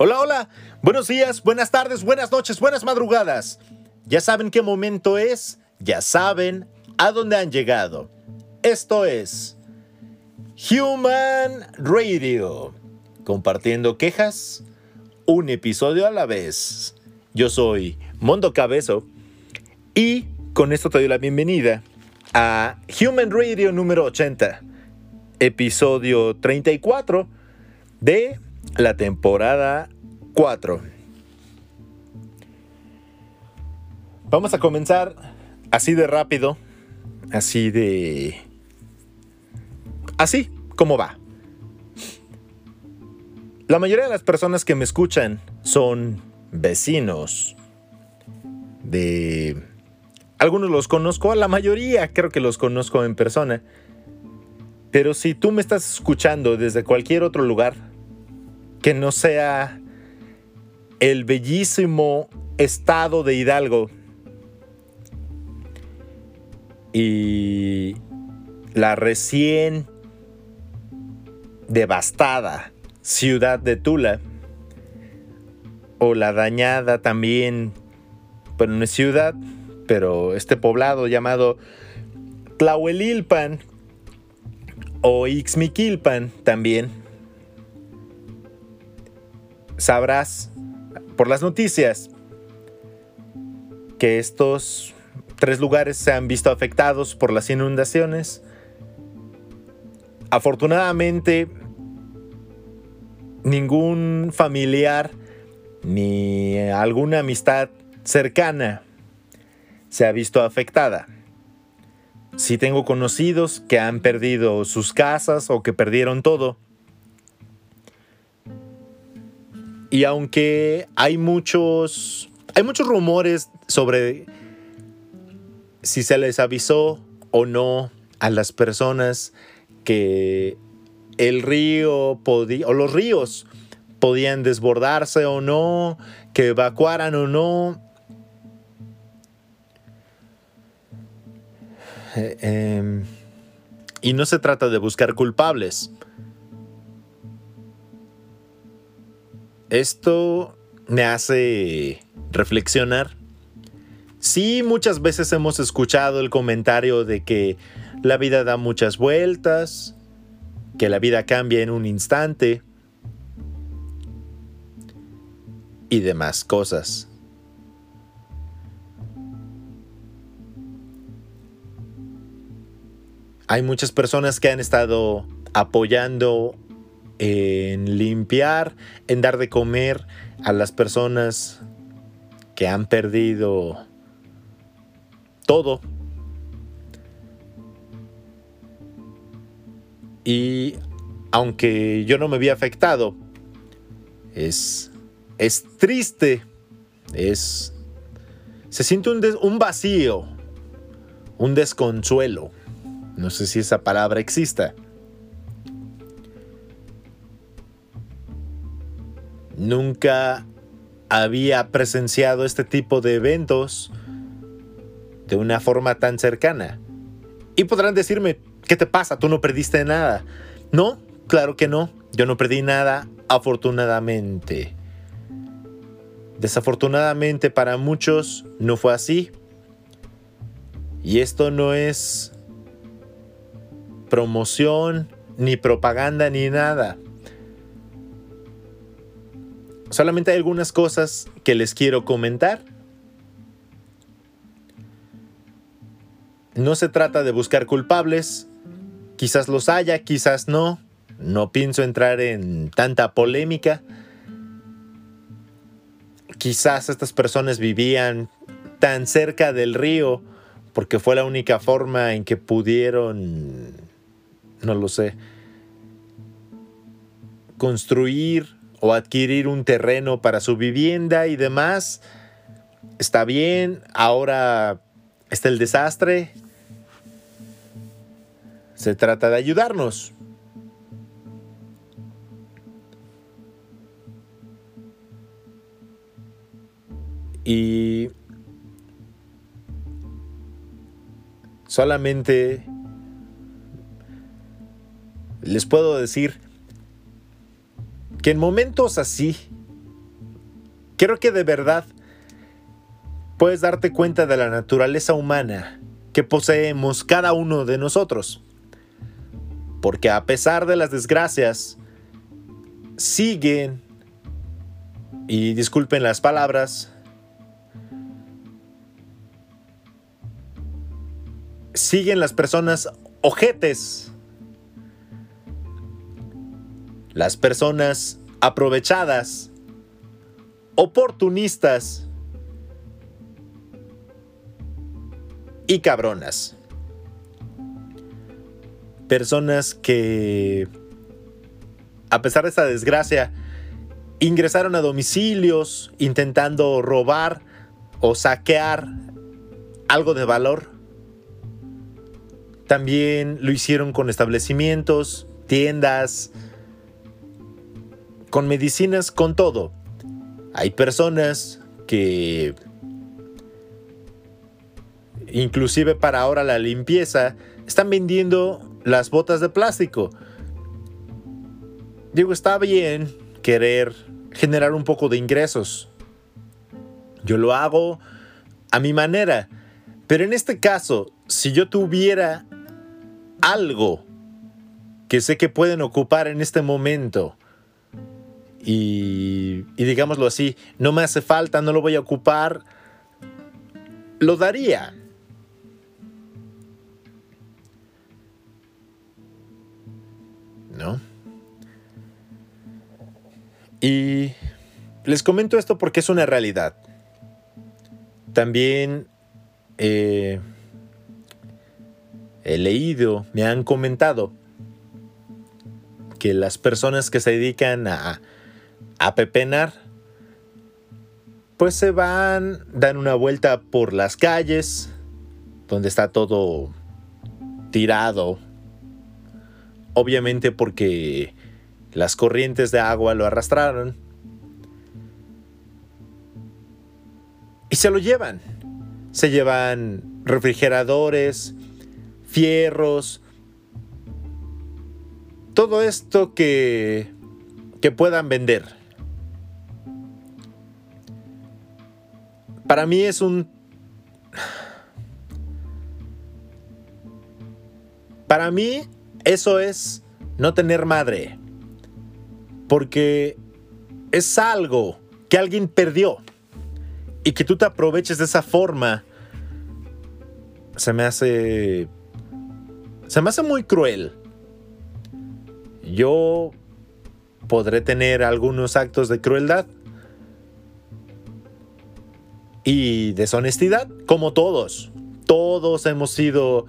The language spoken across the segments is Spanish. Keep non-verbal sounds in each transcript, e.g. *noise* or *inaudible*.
Hola, hola. Buenos días, buenas tardes, buenas noches, buenas madrugadas. Ya saben qué momento es, ya saben a dónde han llegado. Esto es Human Radio. Compartiendo quejas, un episodio a la vez. Yo soy Mondo Cabezo y con esto te doy la bienvenida a Human Radio número 80, episodio 34 de la temporada 4. Vamos a comenzar así de rápido, así de... Así como va. La mayoría de las personas que me escuchan son vecinos de... Algunos los conozco, la mayoría creo que los conozco en persona. Pero si tú me estás escuchando desde cualquier otro lugar, que no sea el bellísimo estado de Hidalgo. Y la recién devastada ciudad de Tula o la dañada también, bueno, no es ciudad, pero este poblado llamado Tlahuelilpan o Ixmiquilpan también sabrás por las noticias que estos tres lugares se han visto afectados por las inundaciones. Afortunadamente, ningún familiar ni alguna amistad cercana se ha visto afectada. Si tengo conocidos que han perdido sus casas o que perdieron todo, Y aunque hay muchos, hay muchos rumores sobre si se les avisó o no a las personas que el río podía, o los ríos podían desbordarse o no, que evacuaran o no. Eh, em, y no se trata de buscar culpables. Esto me hace reflexionar. Sí, muchas veces hemos escuchado el comentario de que la vida da muchas vueltas, que la vida cambia en un instante y demás cosas. Hay muchas personas que han estado apoyando en limpiar, en dar de comer a las personas que han perdido todo. Y aunque yo no me había afectado, es, es triste, es, se siente un, un vacío, un desconsuelo. No sé si esa palabra exista. Nunca había presenciado este tipo de eventos de una forma tan cercana. Y podrán decirme, ¿qué te pasa? Tú no perdiste nada. No, claro que no. Yo no perdí nada, afortunadamente. Desafortunadamente para muchos no fue así. Y esto no es promoción, ni propaganda, ni nada. Solamente hay algunas cosas que les quiero comentar. No se trata de buscar culpables. Quizás los haya, quizás no. No pienso entrar en tanta polémica. Quizás estas personas vivían tan cerca del río porque fue la única forma en que pudieron, no lo sé, construir o adquirir un terreno para su vivienda y demás. Está bien, ahora está el desastre. Se trata de ayudarnos. Y solamente les puedo decir en momentos así, creo que de verdad puedes darte cuenta de la naturaleza humana que poseemos cada uno de nosotros. Porque a pesar de las desgracias, siguen, y disculpen las palabras, siguen las personas ojetes, las personas aprovechadas, oportunistas y cabronas. Personas que, a pesar de esta desgracia, ingresaron a domicilios intentando robar o saquear algo de valor. También lo hicieron con establecimientos, tiendas, con medicinas, con todo. Hay personas que inclusive para ahora la limpieza están vendiendo las botas de plástico. Digo, está bien querer generar un poco de ingresos. Yo lo hago a mi manera. Pero en este caso, si yo tuviera algo que sé que pueden ocupar en este momento y, digámoslo así, no me hace falta, no lo voy a ocupar, lo daría. ¿No? Y les comento esto porque es una realidad. También eh, he leído, me han comentado que las personas que se dedican a, a pepenar, pues se van, dan una vuelta por las calles, donde está todo tirado. Obviamente porque las corrientes de agua lo arrastraron. Y se lo llevan. Se llevan refrigeradores, fierros, todo esto que, que puedan vender. Para mí es un... Para mí eso es no tener madre porque es algo que alguien perdió y que tú te aproveches de esa forma se me hace se me hace muy cruel. Yo podré tener algunos actos de crueldad y deshonestidad, como todos. Todos hemos sido,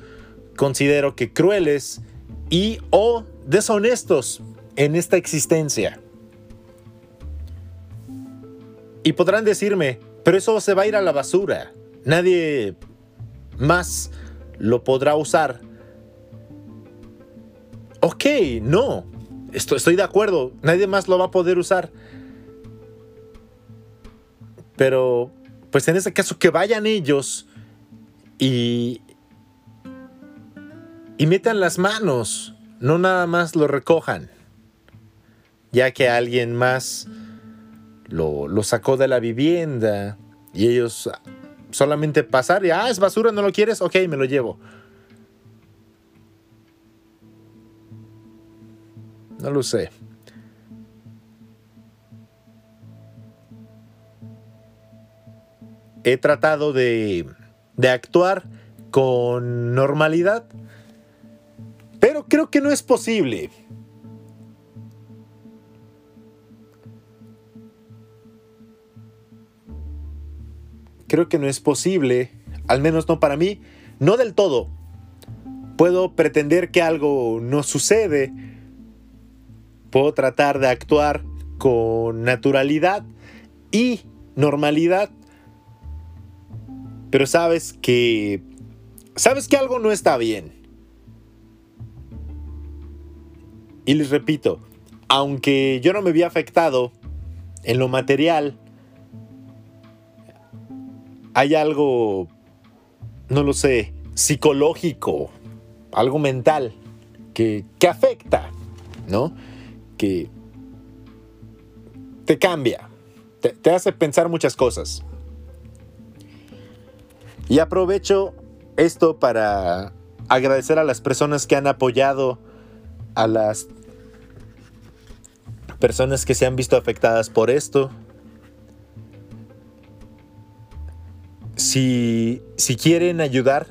considero que crueles y o deshonestos en esta existencia. Y podrán decirme, pero eso se va a ir a la basura. Nadie más lo podrá usar. Ok, no. Estoy, estoy de acuerdo. Nadie más lo va a poder usar. Pero, pues en ese caso, que vayan ellos y, y metan las manos. No nada más lo recojan ya que alguien más lo, sacó de la vivienda y ellos solamente pasar y, ah, es basura, no lo quieres, ok, me lo llevo. No lo sé. He tratado de, de actuar con normalidad, pero creo que no es posible. creo que no es posible, al menos no para mí, no del todo. Puedo pretender que algo no sucede, puedo tratar de actuar con naturalidad y normalidad, pero sabes que sabes que algo no está bien. Y les repito, aunque yo no me había afectado en lo material, hay algo, no lo sé, psicológico, algo mental que, que afecta, ¿no? Que te cambia. te, hace pensar muchas cosas. Y aprovecho esto para agradecer a las personas que han apoyado a las personas que se han visto afectadas por esto. Si, si quieren ayudar,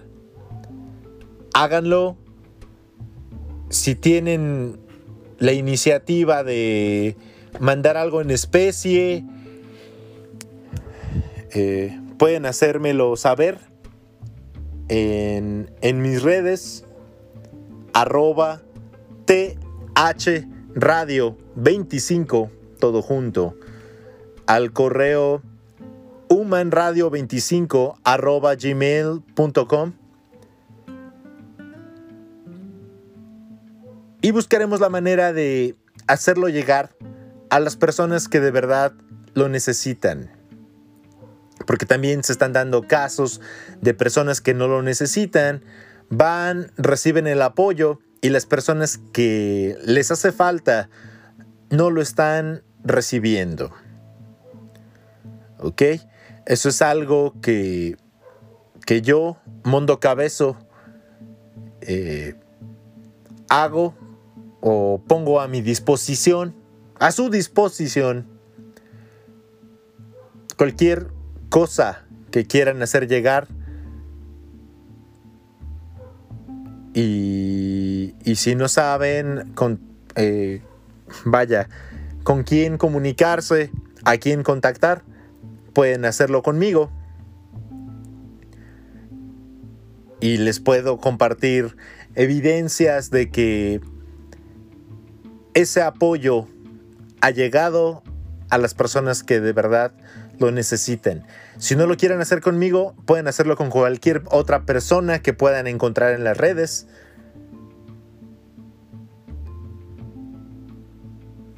háganlo. Si tienen la iniciativa de mandar algo en especie, eh, pueden hacérmelo saber en, mis redes arroba th radio 25 todo junto al correo humanradio25 arroba gmail.com y buscaremos la manera de hacerlo llegar a las personas que de verdad lo necesitan. Porque también se están dando casos de personas que no lo necesitan, van, reciben el apoyo y las personas que les hace falta no lo están recibiendo. ¿Ok? Eso es algo que, que yo, Mundo Cabezo, eh, hago o pongo a mi disposición, a su disposición, cualquier cosa que quieran hacer llegar. Y, y si no saben, con, eh, vaya, con quién comunicarse, a quién contactar, pueden hacerlo conmigo. Y les puedo compartir evidencias de que ese apoyo ha llegado a las personas que de verdad lo necesiten. Si no lo quieren hacer conmigo, pueden hacerlo con cualquier otra persona que puedan encontrar en las redes.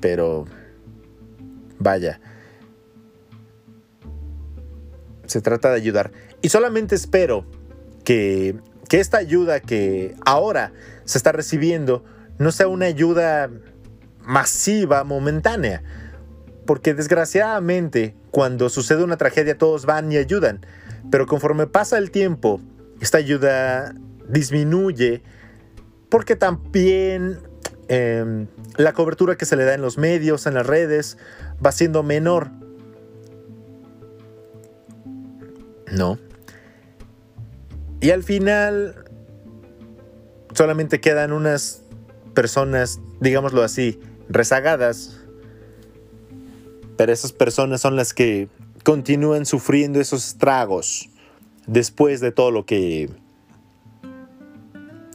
Pero, vaya, se trata de ayudar. Y solamente espero que, que esta ayuda que ahora se está recibiendo no sea una ayuda masiva, momentánea. Porque desgraciadamente, cuando sucede una tragedia, todos van y ayudan. Pero conforme pasa el tiempo, esta ayuda disminuye porque también em, la cobertura que se le da en los medios, en las redes, va siendo menor. ¿No? Y al final solamente quedan unas personas, digámoslo así, rezagadas, pero esas personas son las que continúan sufriendo esos estragos después de todo lo que...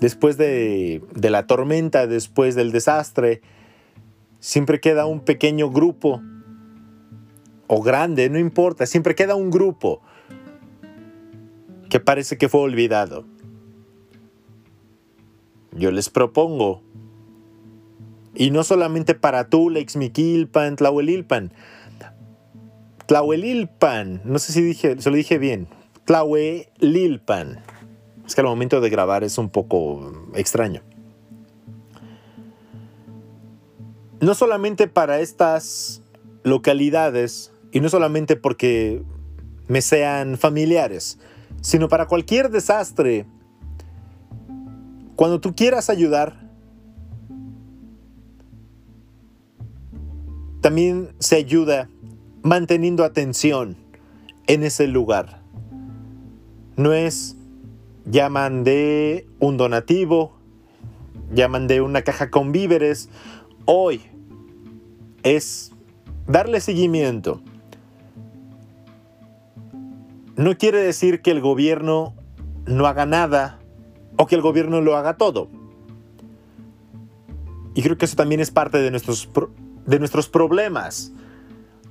Después de, la tormenta, después del desastre, siempre queda un pequeño grupo, o grande, no importa, siempre queda un grupo que parece que fue olvidado. Yo les propongo y no solamente para Tula, Ixmiquilpan, Tlahuelilpan. Tlahuelilpan, no sé si dije, se lo dije bien. Tlahuelilpan. Es que al momento de grabar es un poco extraño. No solamente para estas localidades, y no solamente porque me sean familiares, sino para cualquier desastre. Cuando tú quieras ayudar, También se ayuda manteniendo atención en ese lugar. No es llaman de un donativo, llaman de una caja con víveres. Hoy es darle seguimiento. No quiere decir que el gobierno no haga nada o que el gobierno lo haga todo. Y creo que eso también es parte de nuestros de nuestros problemas.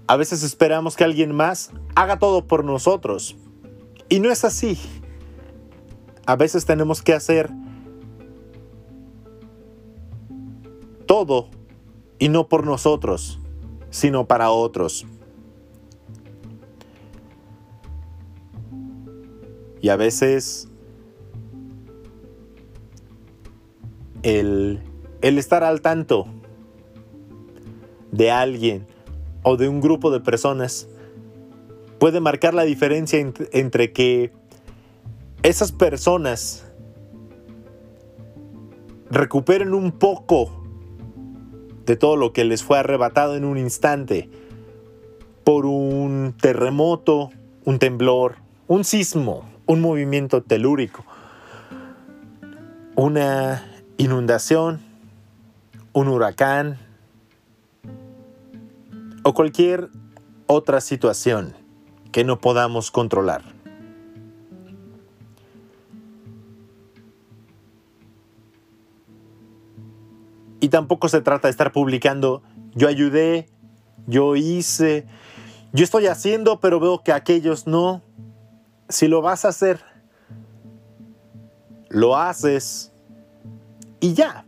A veces esperamos que alguien más haga todo por nosotros. Y no es así. A veces tenemos que hacer todo y no por nosotros, sino para otros. Y a veces el, el estar al tanto de alguien o de un grupo de personas puede marcar la diferencia entre que esas personas recuperen un poco de todo lo que les fue arrebatado en un instante por un terremoto, un temblor, un sismo, un movimiento telúrico, una inundación, un huracán o cualquier otra situación que no podamos controlar. Y tampoco se trata de estar publicando, yo ayudé, yo hice, yo estoy haciendo, pero veo que aquellos no. Si lo vas a hacer, lo haces y ya.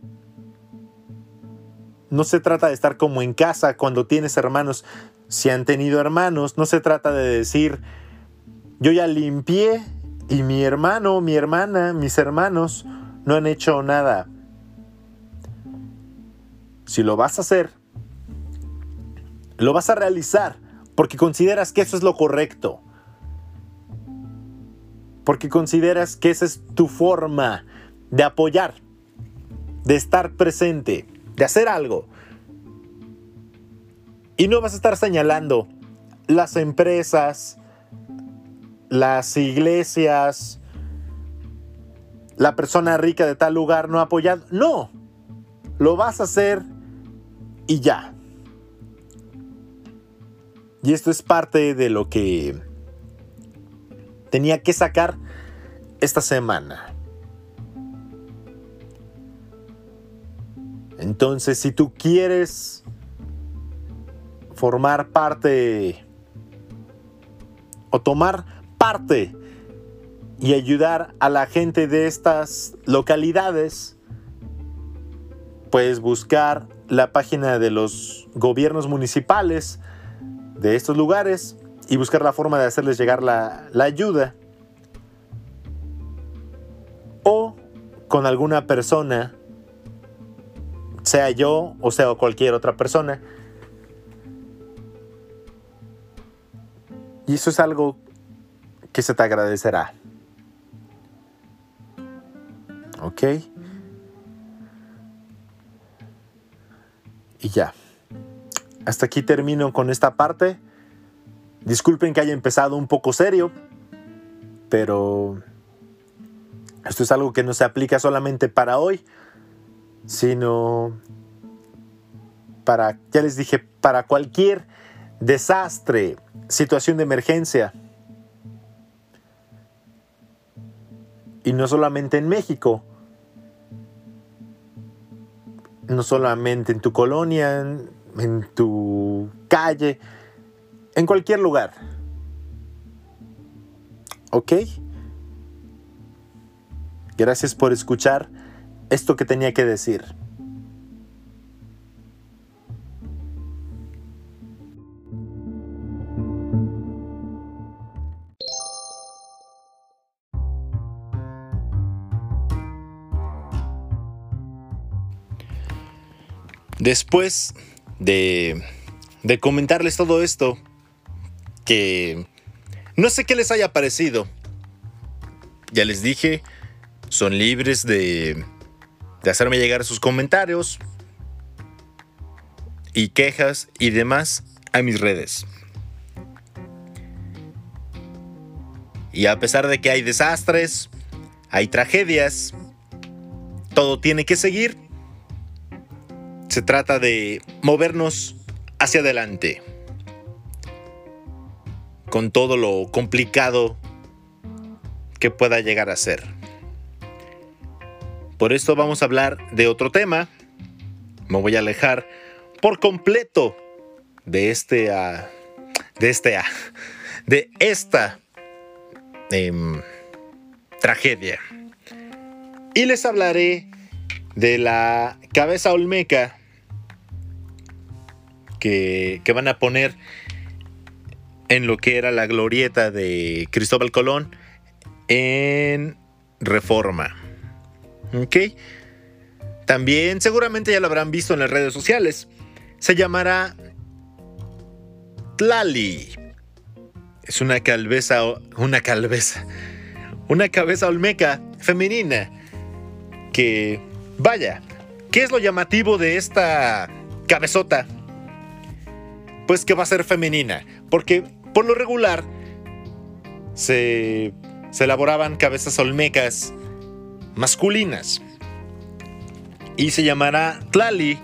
No se trata de estar como en casa cuando tienes hermanos. Si han tenido hermanos, no se trata de decir, yo ya limpié y mi hermano, mi hermana, mis hermanos no han hecho nada. Si lo vas a hacer, lo vas a realizar porque consideras que eso es lo correcto. Porque consideras que esa es tu forma de apoyar, de estar presente, de hacer algo. Y no vas a estar señalando las empresas, las iglesias, la persona rica de tal lugar no apoyado. No, lo vas a hacer y ya. Y esto es parte de lo que tenía que sacar esta semana. Entonces, si tú quieres formar parte o tomar parte y ayudar a la gente de estas localidades, puedes buscar la página de los gobiernos municipales de estos lugares y buscar la forma de hacerles llegar la, ayuda. O con alguna persona, sea yo o sea cualquier otra persona. Y eso es algo que se te agradecerá. ¿Ok? Y ya. Hasta aquí termino con esta parte. Disculpen que haya empezado un poco serio, pero esto es algo que no se aplica solamente para hoy, sino para, ya les dije, para cualquier desastre, situación de emergencia. Y no solamente en México, no solamente en tu colonia, en, tu calle, en cualquier lugar. ¿Ok? Gracias por escuchar esto que tenía que decir. Después de, de comentarles todo esto, que no sé qué les haya parecido. Ya les dije, son libres de, de hacerme llegar sus comentarios y quejas y demás a mis redes. Y a pesar de que hay desastres, hay tragedias, todo tiene que seguir se trata de movernos hacia adelante. Con todo lo complicado que pueda llegar a ser. Por esto vamos a hablar de otro tema. Me voy a alejar por completo de este ah, de este ah, de esta em, tragedia. Y les hablaré de la cabeza olmeca que, van a poner en lo que era la glorieta de Cristóbal Colón en Reforma. ¿Ok? También seguramente ya lo habrán visto en las redes sociales. Se llamará Tlali. Es una calveza, una calveza, una cabeza olmeca femenina que, vaya, ¿qué es lo llamativo de esta cabezota? Pues que va a ser femenina, porque por lo regular se, se elaboraban cabezas olmecas masculinas y se llamará Tlali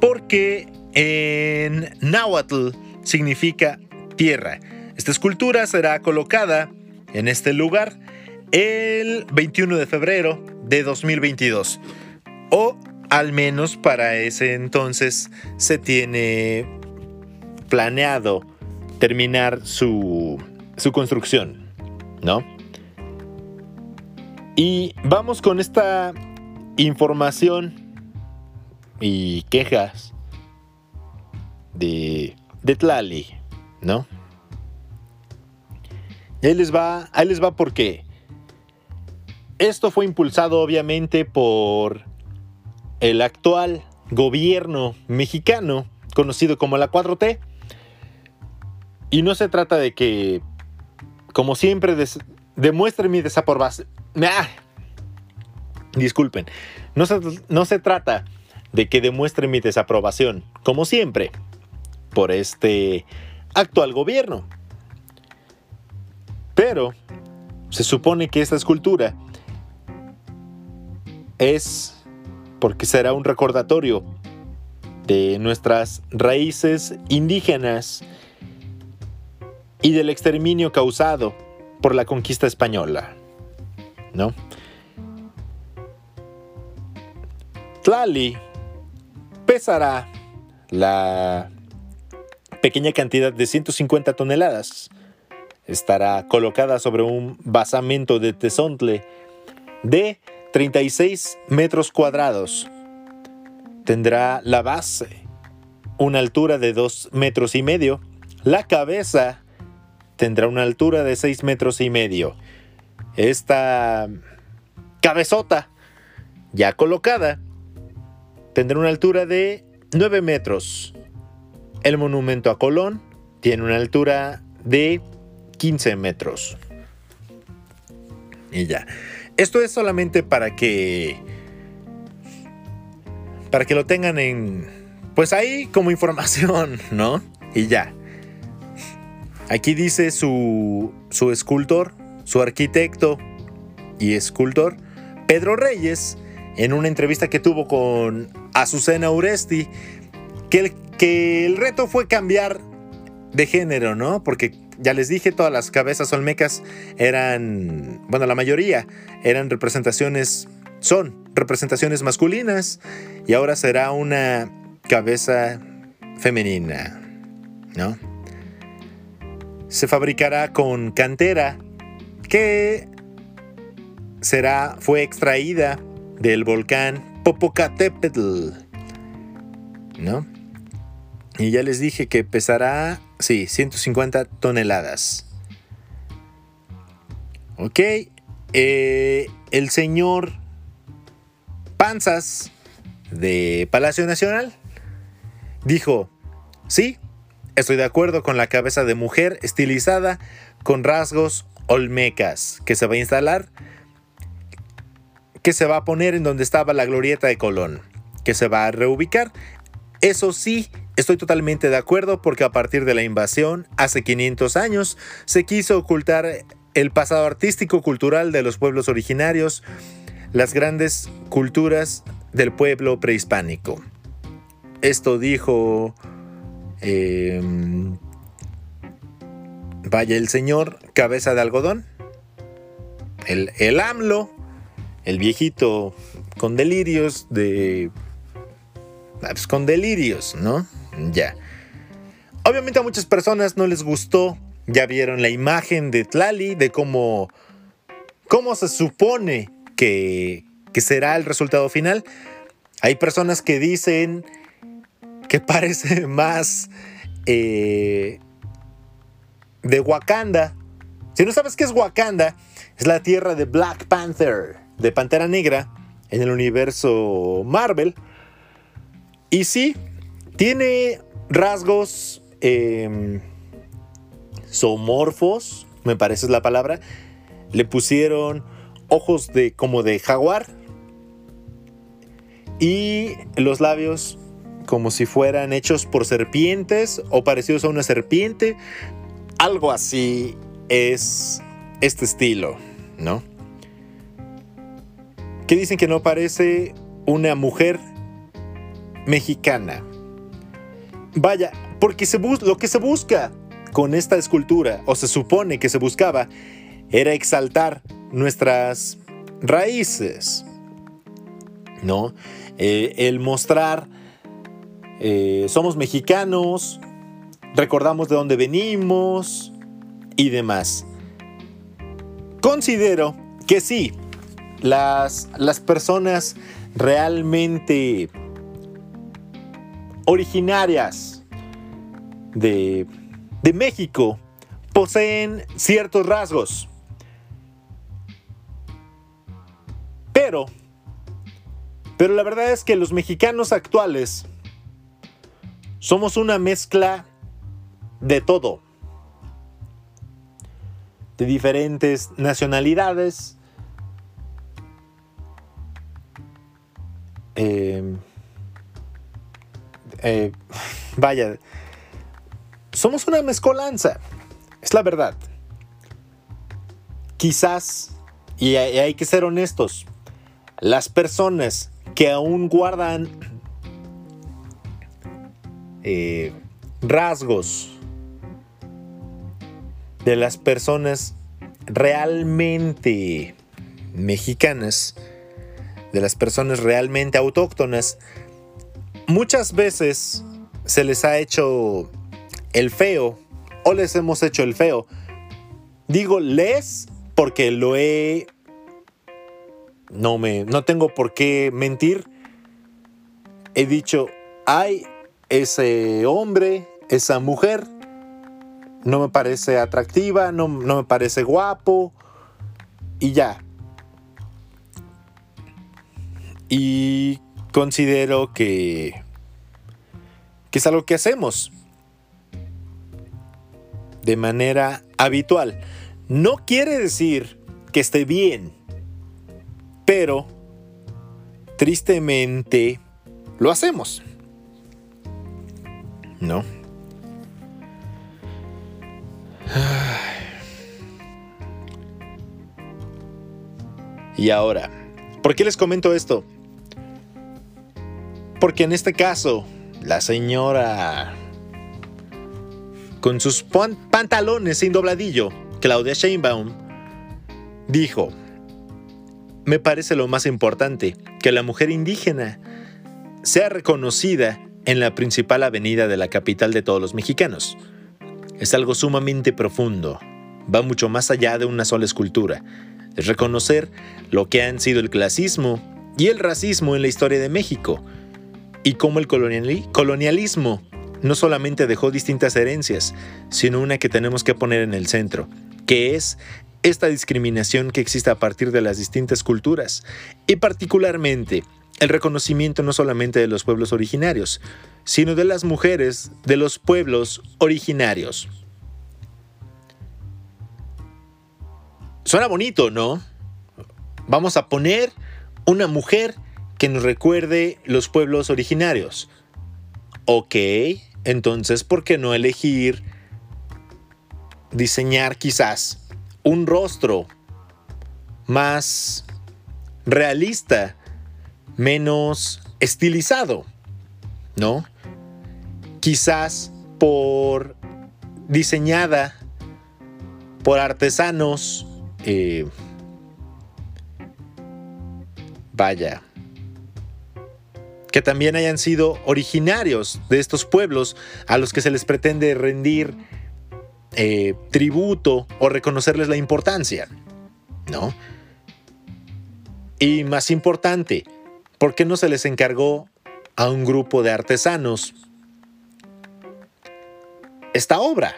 porque en náhuatl significa tierra. Esta escultura será colocada en este lugar el 21 de febrero de 2022. O al menos para ese entonces se tiene planeado terminar su, su construcción, ¿no? Y vamos con esta información y quejas de, de Tlali, ¿no? Y ahí les va, ahí les va por qué. Esto fue impulsado obviamente por el actual gobierno mexicano, conocido como la 4T. Y no se trata de que, como siempre, demuestre mi desaprobación. ¡Ah! Disculpen, no se, no se trata de que demuestre mi desaprobación, como siempre, por este actual gobierno. Pero se supone que esta escultura es porque será un recordatorio de nuestras raíces indígenas y del exterminio causado por la conquista española. ¿No? Tlali pesará la pequeña cantidad de 150 toneladas. Estará colocada sobre un basamento de tesontle de 36 metros cuadrados. Tendrá la base una altura de 2 metros y medio. La cabeza tendrá una altura de 6 metros y medio. Esta cabezota ya colocada tendrá una altura de 9 metros. El monumento a Colón tiene una altura de 15 metros. Y ya. Esto es solamente para que. Para que lo tengan en. Pues ahí como información, ¿no? Y ya. Aquí dice su, su escultor, su arquitecto y escultor, Pedro Reyes, en una entrevista que tuvo con Azucena Uresti, que el, que el reto fue cambiar de género, ¿no? Porque ya les dije, todas las cabezas olmecas eran, bueno, la mayoría eran representaciones, son representaciones masculinas y ahora será una cabeza femenina, ¿no? Se fabricará con cantera que será, fue extraída del volcán Popocatépetl, ¿no? Y ya les dije que pesará, sí, 150 toneladas. Ok, eh, el señor Panzas de Palacio Nacional dijo, sí, estoy de acuerdo con la cabeza de mujer estilizada con rasgos olmecas que se va a instalar, que se va a poner en donde estaba la glorieta de Colón, que se va a reubicar. Eso sí, Estoy totalmente de acuerdo porque a partir de la invasión, hace 500 años, se quiso ocultar el pasado artístico cultural de los pueblos originarios, las grandes culturas del pueblo prehispánico. Esto dijo... Em, vaya el señor cabeza de algodón, el, el AMLO, el viejito con delirios de... Pues, con delirios, ¿no? Ya. Obviamente a muchas personas no les gustó. Ya vieron la imagen de Tlali, de cómo, cómo se supone que, que será el resultado final. Hay personas que dicen que parece más eh, de Wakanda. Si no sabes qué es Wakanda, es la tierra de Black Panther, de Pantera Negra, en el universo Marvel. Y sí, tiene rasgos eh, zoomorfos, me parece es la palabra. Le pusieron ojos de como de jaguar y los labios como si fueran hechos por serpientes o parecidos a una serpiente. Algo así es este estilo, ¿no? Que dicen que no parece una mujer mexicana. Vaya, porque lo que se busca con esta escultura, o se supone que se buscaba, era exaltar nuestras raíces, ¿no? Eh, el mostrar, eh, somos mexicanos, recordamos de dónde venimos y demás. Considero que sí, las, las personas realmente originarias de, de México poseen ciertos rasgos. Pero, pero la verdad es que los mexicanos actuales somos una mezcla de todo. De diferentes nacionalidades. Eh, eh, *laughs* vaya, somos una mezcolanza, es la verdad. Quizás, y hay que ser honestos, las personas que aún guardan eh, rasgos de las personas realmente mexicanas, de las personas realmente autóctonas, muchas veces se les ha hecho el feo o les hemos hecho el feo. Digo les porque lo he... No me... No tengo por qué mentir. He dicho, ay, ese hombre, esa mujer, no me parece atractiva, no, no me parece guapo. Y ya. Y considero que, que es algo que hacemos de manera habitual. No quiere decir que esté bien, pero tristemente lo hacemos. ¿No? Y ahora, ¿por qué les comento esto? Porque en este caso, la señora con sus pantalones sin dobladillo, Claudia Sheinbaum, dijo, me parece lo más importante que la mujer indígena sea reconocida en la principal avenida de la capital de todos los mexicanos. Es algo sumamente profundo, va mucho más allá de una sola escultura. Es reconocer lo que han sido el clasismo y el racismo en la historia de México, y cómo el colonialismo no solamente dejó distintas herencias, sino una que tenemos que poner en el centro, que es esta discriminación que existe a partir de las distintas culturas, y particularmente el reconocimiento no solamente de los pueblos originarios, sino de las mujeres de los pueblos originarios. Suena bonito, ¿no? Vamos a poner una mujer que nos recuerde los pueblos originarios. Ok, entonces, ¿por qué no elegir diseñar quizás un rostro más realista, menos estilizado? ¿No? Quizás por diseñada por artesanos, eh, vaya, que también hayan sido originarios de estos pueblos a los que se les pretende rendir eh, tributo o reconocerles la importancia, ¿no? Y más importante, ¿por qué no se les encargó a un grupo de artesanos esta obra?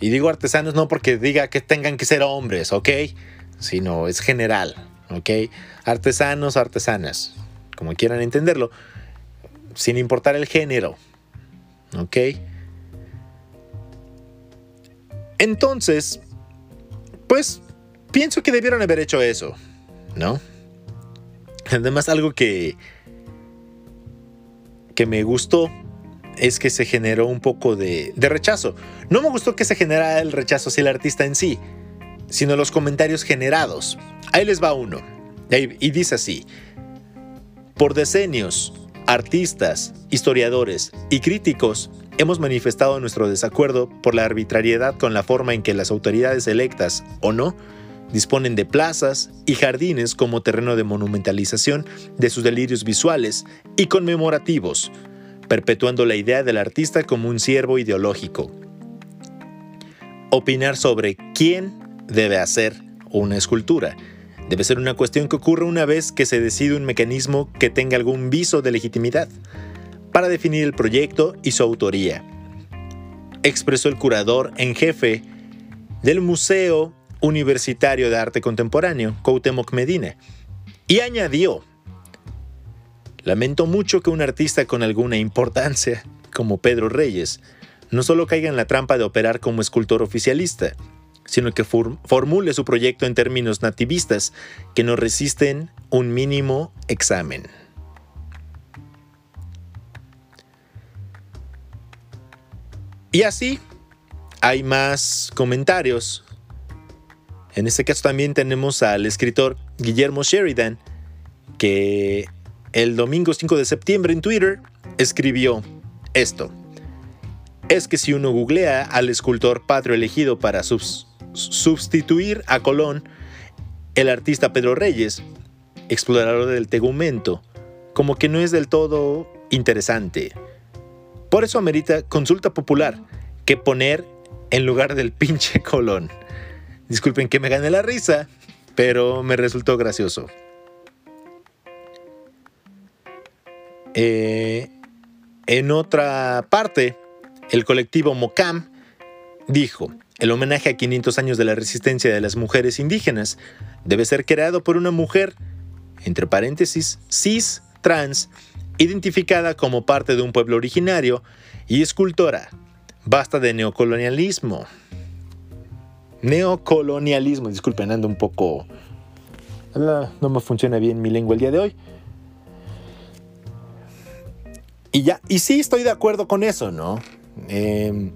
Y digo artesanos no porque diga que tengan que ser hombres, ¿ok? Sino es general. ¿ok? Artesanos, artesanas, como quieran entenderlo. sin importar el género. ¿Ok? Entonces, pues pienso que debieron haber hecho eso, ¿no? Además, algo que, que me gustó es que se generó un poco de, rechazo. No me gustó que se generara el rechazo hacia el artista en sí, sino los comentarios generados. Ahí les va uno. Y dice así, por decenios, artistas, historiadores y críticos hemos manifestado nuestro desacuerdo por la arbitrariedad con la forma en que las autoridades electas, o no, disponen de plazas y jardines como terreno de monumentalización de sus delirios visuales y conmemorativos, perpetuando la idea del artista como un siervo ideológico. Opinar sobre quién debe hacer una escultura debe ser una cuestión que ocurre una vez que se decide un mecanismo que tenga algún viso de legitimidad para definir el proyecto y su autoría, expresó el curador en jefe del Museo Universitario de Arte Contemporáneo, Coutemoc Medina, y añadió, lamento mucho que un artista con alguna importancia, como Pedro Reyes, no solo caiga en la trampa de operar como escultor oficialista, sino que formule su proyecto en términos nativistas que no resisten un mínimo examen. Y así hay más comentarios en este caso también tenemos al escritor Guillermo Sheridan, que el domingo 5 de septiembre en Twitter escribió esto. Es que si uno googlea al escultor patrio elegido para sustituir a Colón, el artista Pedro Reyes, explorador del tegumento, como que no es del todo interesante. Por eso amerita consulta popular que poner en lugar del pinche Colón. Disculpen que me gane la risa, pero me resultó gracioso. Eh, en otra parte, el colectivo MOCAM dijo, el homenaje a 500 años de la resistencia de las mujeres indígenas debe ser creado por una mujer, entre paréntesis, cis, trans, identificada como parte de un pueblo originario y escultora. Basta de neocolonialismo neocolonialismo. Disculpen, ando un poco... No me funciona bien mi lengua el día de hoy. Y ya, y sí estoy de acuerdo con eso, ¿no? Em,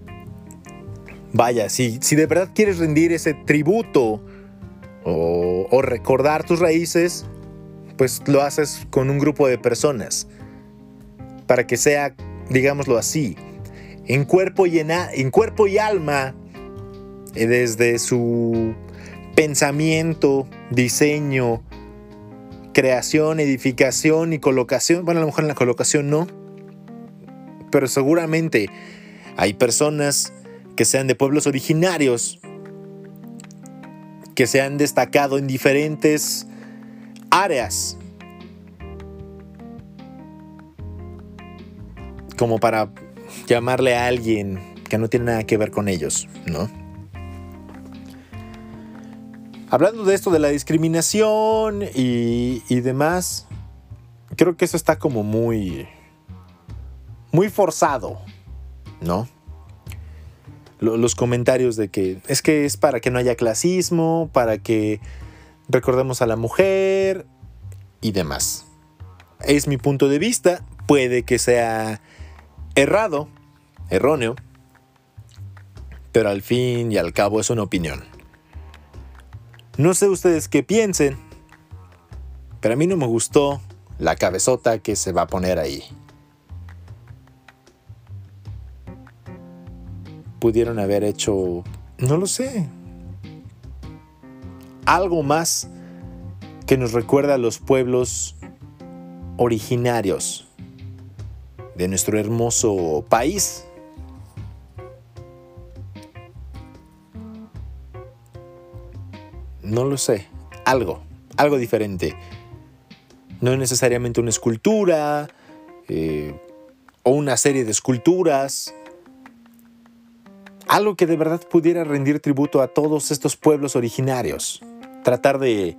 vaya, si, si de verdad quieres rendir ese tributo o, recordar tus raíces, pues lo haces con un grupo de personas. Para que sea, digámoslo así, en cuerpo y, en, en cuerpo y alma desde su pensamiento, diseño, creación, edificación y colocación. Bueno, a lo mejor en la colocación no, pero seguramente hay personas que sean de pueblos originarios, que se han destacado en diferentes áreas, como para llamarle a alguien que no tiene nada que ver con ellos, ¿no? Hablando de esto de la discriminación y, demás, creo que eso está como muy, muy forzado, ¿no? Los comentarios de que es que es para que no haya clasismo, para que recordemos a la mujer y demás. Es mi punto de vista, puede que sea errado, erróneo, pero al fin y al cabo es una opinión. No sé ustedes qué piensen, pero a mí no me gustó la cabezota que se va a poner ahí. Pudieron haber hecho, no lo sé, algo más que nos recuerda a los pueblos originarios de nuestro hermoso país. No lo sé, algo, algo diferente. No necesariamente una escultura eh, o una serie de esculturas. Algo que de verdad pudiera rendir tributo a todos estos pueblos originarios. Tratar de,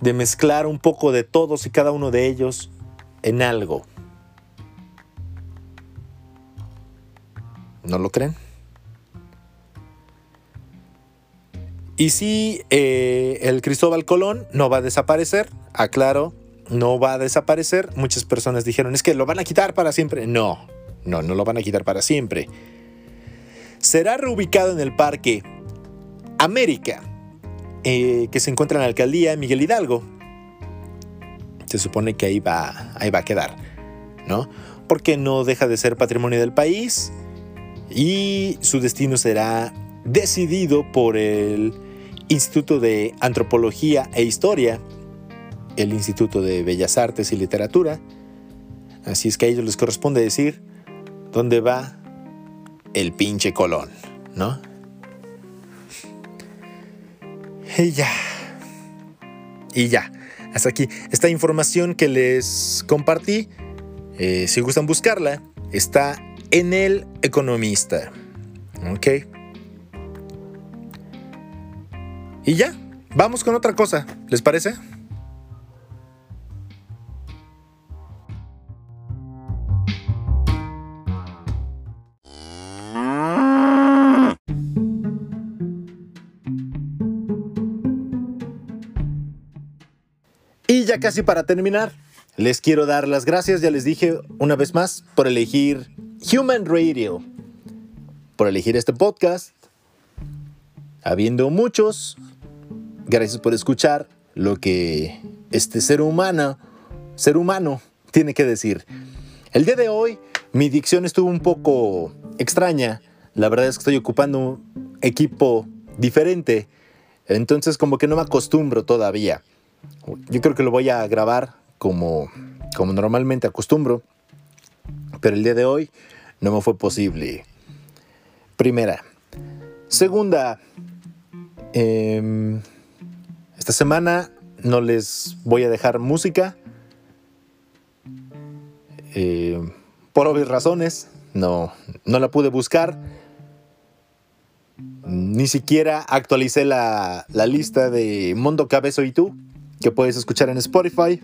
de mezclar un poco de todos y cada uno de ellos en algo. ¿No lo creen? Y si eh, el Cristóbal Colón no va a desaparecer, aclaro, no va a desaparecer. Muchas personas dijeron, es que lo van a quitar para siempre. No, no, no lo van a quitar para siempre. Será reubicado en el Parque América, eh, que se encuentra en la alcaldía Miguel Hidalgo. Se supone que ahí va, ahí va a quedar, ¿no? Porque no deja de ser patrimonio del país y su destino será decidido por el Instituto de Antropología e Historia, el Instituto de Bellas Artes y Literatura. Así es que a ellos les corresponde decir dónde va el pinche Colón, ¿no? Y ya. Y ya. Hasta aquí. Esta información que les compartí, eh, si gustan buscarla, está en El Economista. ¿Ok? Y ya, vamos con otra cosa, ¿les parece? Y ya casi para terminar, les quiero dar las gracias, ya les dije una vez más, por elegir Human Radio, por elegir este podcast. Habiendo muchos, Gracias por escuchar lo que este ser humano, ser humano, tiene que decir. El día de hoy mi dicción estuvo un poco extraña. La verdad es que estoy ocupando un equipo diferente. Entonces como que no me acostumbro todavía. Yo creo que lo voy a grabar como, como normalmente acostumbro. Pero el día de hoy no me fue posible. Primera. Segunda. Eh, esta semana no les voy a dejar música. Eh, por obvias razones, no, no la pude buscar. Ni siquiera actualicé la, la lista de Mundo Cabezo y tú, que puedes escuchar en Spotify.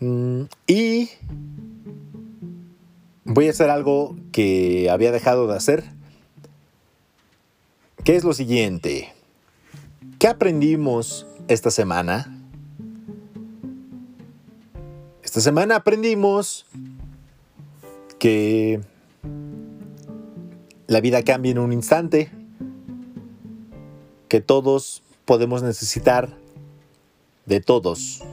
Mm, y voy a hacer algo que había dejado de hacer ¿Qué es lo siguiente. ¿Qué aprendimos esta semana? Esta semana aprendimos que la vida cambia en un instante, que todos podemos necesitar de todos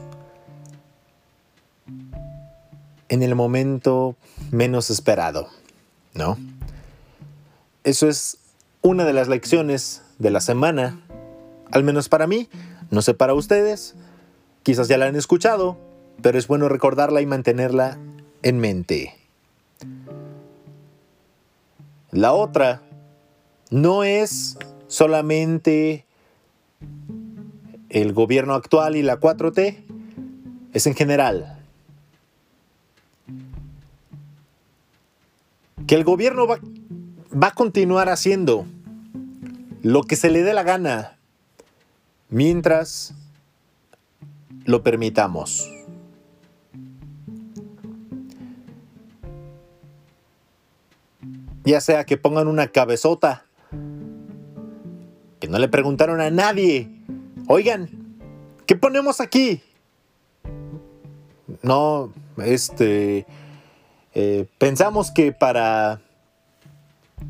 en el momento menos esperado, ¿no? Eso es una de las lecciones de la semana, al menos para mí, no sé para ustedes, quizás ya la han escuchado, pero es bueno recordarla y mantenerla en mente. La otra no es solamente el gobierno actual y la 4T, es en general. Que el gobierno va va a continuar haciendo lo que se le dé la gana mientras lo permitamos. Ya sea que pongan una cabezota, que no le preguntaron a nadie, oigan, ¿qué ponemos aquí? No, este, eh, pensamos que para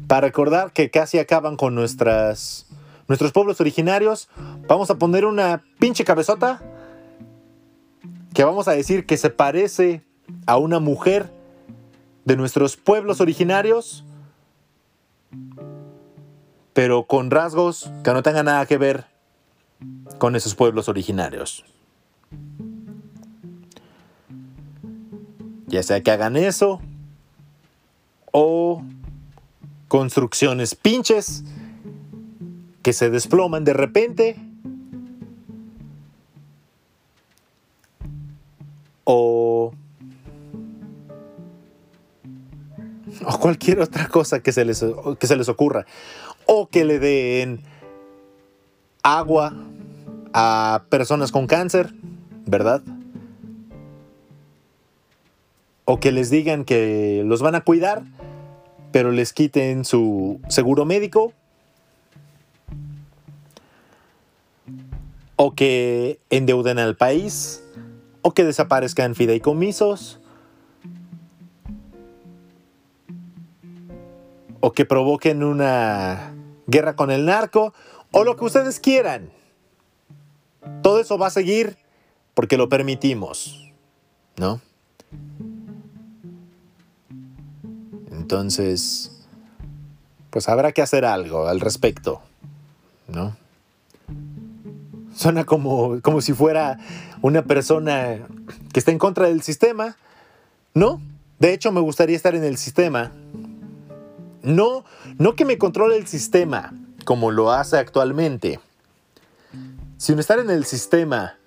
para recordar que casi acaban con nuestras, nuestros pueblos originarios, vamos a poner una pinche cabezota que vamos a decir que se parece a una mujer de nuestros pueblos originarios, pero con rasgos que no tengan nada que ver con esos pueblos originarios. Ya sea que hagan eso o construcciones pinches que se desploman de repente o, o cualquier otra cosa que se, les, que se les ocurra o que le den agua a personas con cáncer ¿verdad? O que les digan que los van a cuidar, pero les quiten su seguro médico. O que endeuden al país. O que desaparezcan fideicomisos. O que provoquen una guerra con el narco. O lo que ustedes quieran. Todo eso va a seguir porque lo permitimos, ¿no? Entonces, pues habrá que hacer algo al respecto, ¿no? Suena como, como si fuera una persona que está en contra del sistema, ¿no? De hecho, me gustaría estar en el sistema. No, no que me controle el sistema como lo hace actualmente, sino estar en el sistema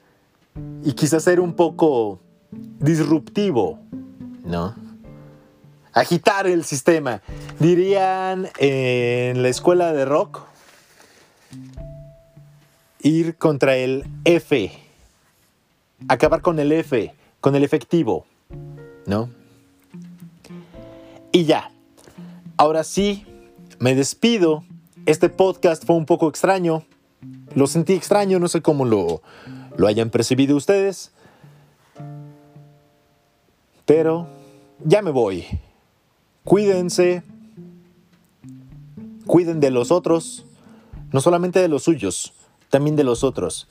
y quizás ser un poco disruptivo, ¿no? Agitar el sistema. Dirían en la escuela de rock, ir contra el F, acabar con el F, con el efectivo, ¿no? Y ya, ahora sí, me despido. Este podcast fue un poco extraño. Lo sentí extraño, no sé cómo lo, lo hayan percibido ustedes. Pero ya me voy. Cuídense, cuiden de los otros, no solamente de los suyos, también de los otros.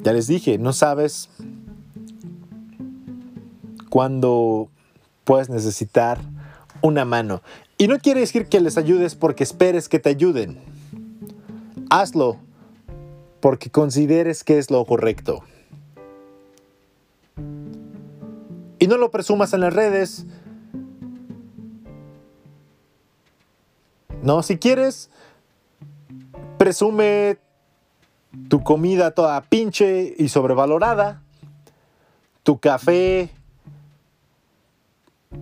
Ya les dije, no sabes cuándo puedes necesitar una mano. Y no quiere decir que les ayudes porque esperes que te ayuden. Hazlo porque consideres que es lo correcto. Y no lo presumas en las redes. No, si quieres, presume tu comida toda pinche y sobrevalorada, tu café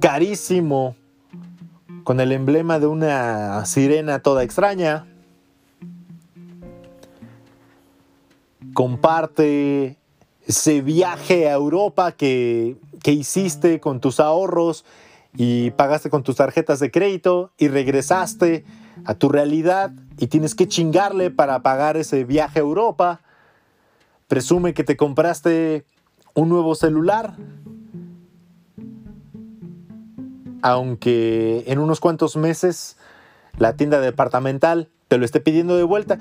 carísimo con el emblema de una sirena toda extraña. Comparte ese viaje a Europa que que hiciste con tus ahorros y pagaste con tus tarjetas de crédito y regresaste a tu realidad y tienes que chingarle para pagar ese viaje a Europa. Presume que te compraste un nuevo celular. Aunque en unos cuantos meses la tienda departamental te lo esté pidiendo de vuelta.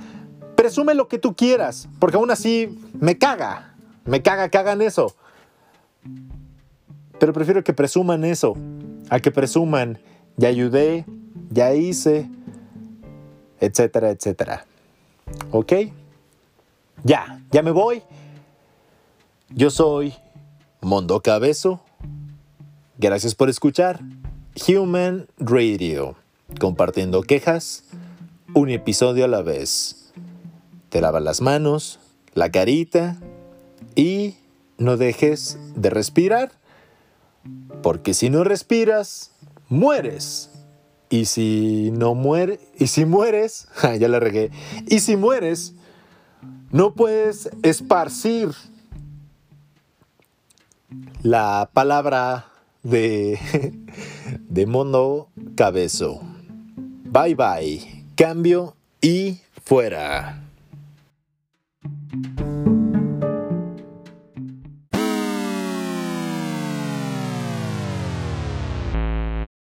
Presume lo que tú quieras, porque aún así me caga. Me caga que hagan eso. Pero prefiero que presuman eso, a que presuman, ya ayudé, ya hice, etcétera, etcétera. ¿Ok? Ya, ya me voy. Yo soy Mondo Cabezo. Gracias por escuchar Human Radio, compartiendo quejas, un episodio a la vez. Te lavas las manos, la carita y no dejes de respirar porque si no respiras, mueres. Y si no muere, y si mueres, *laughs* ya la regué. Y si mueres, no puedes esparcir la palabra de, *laughs* de Mondo Cabezo. Bye bye. Cambio y fuera.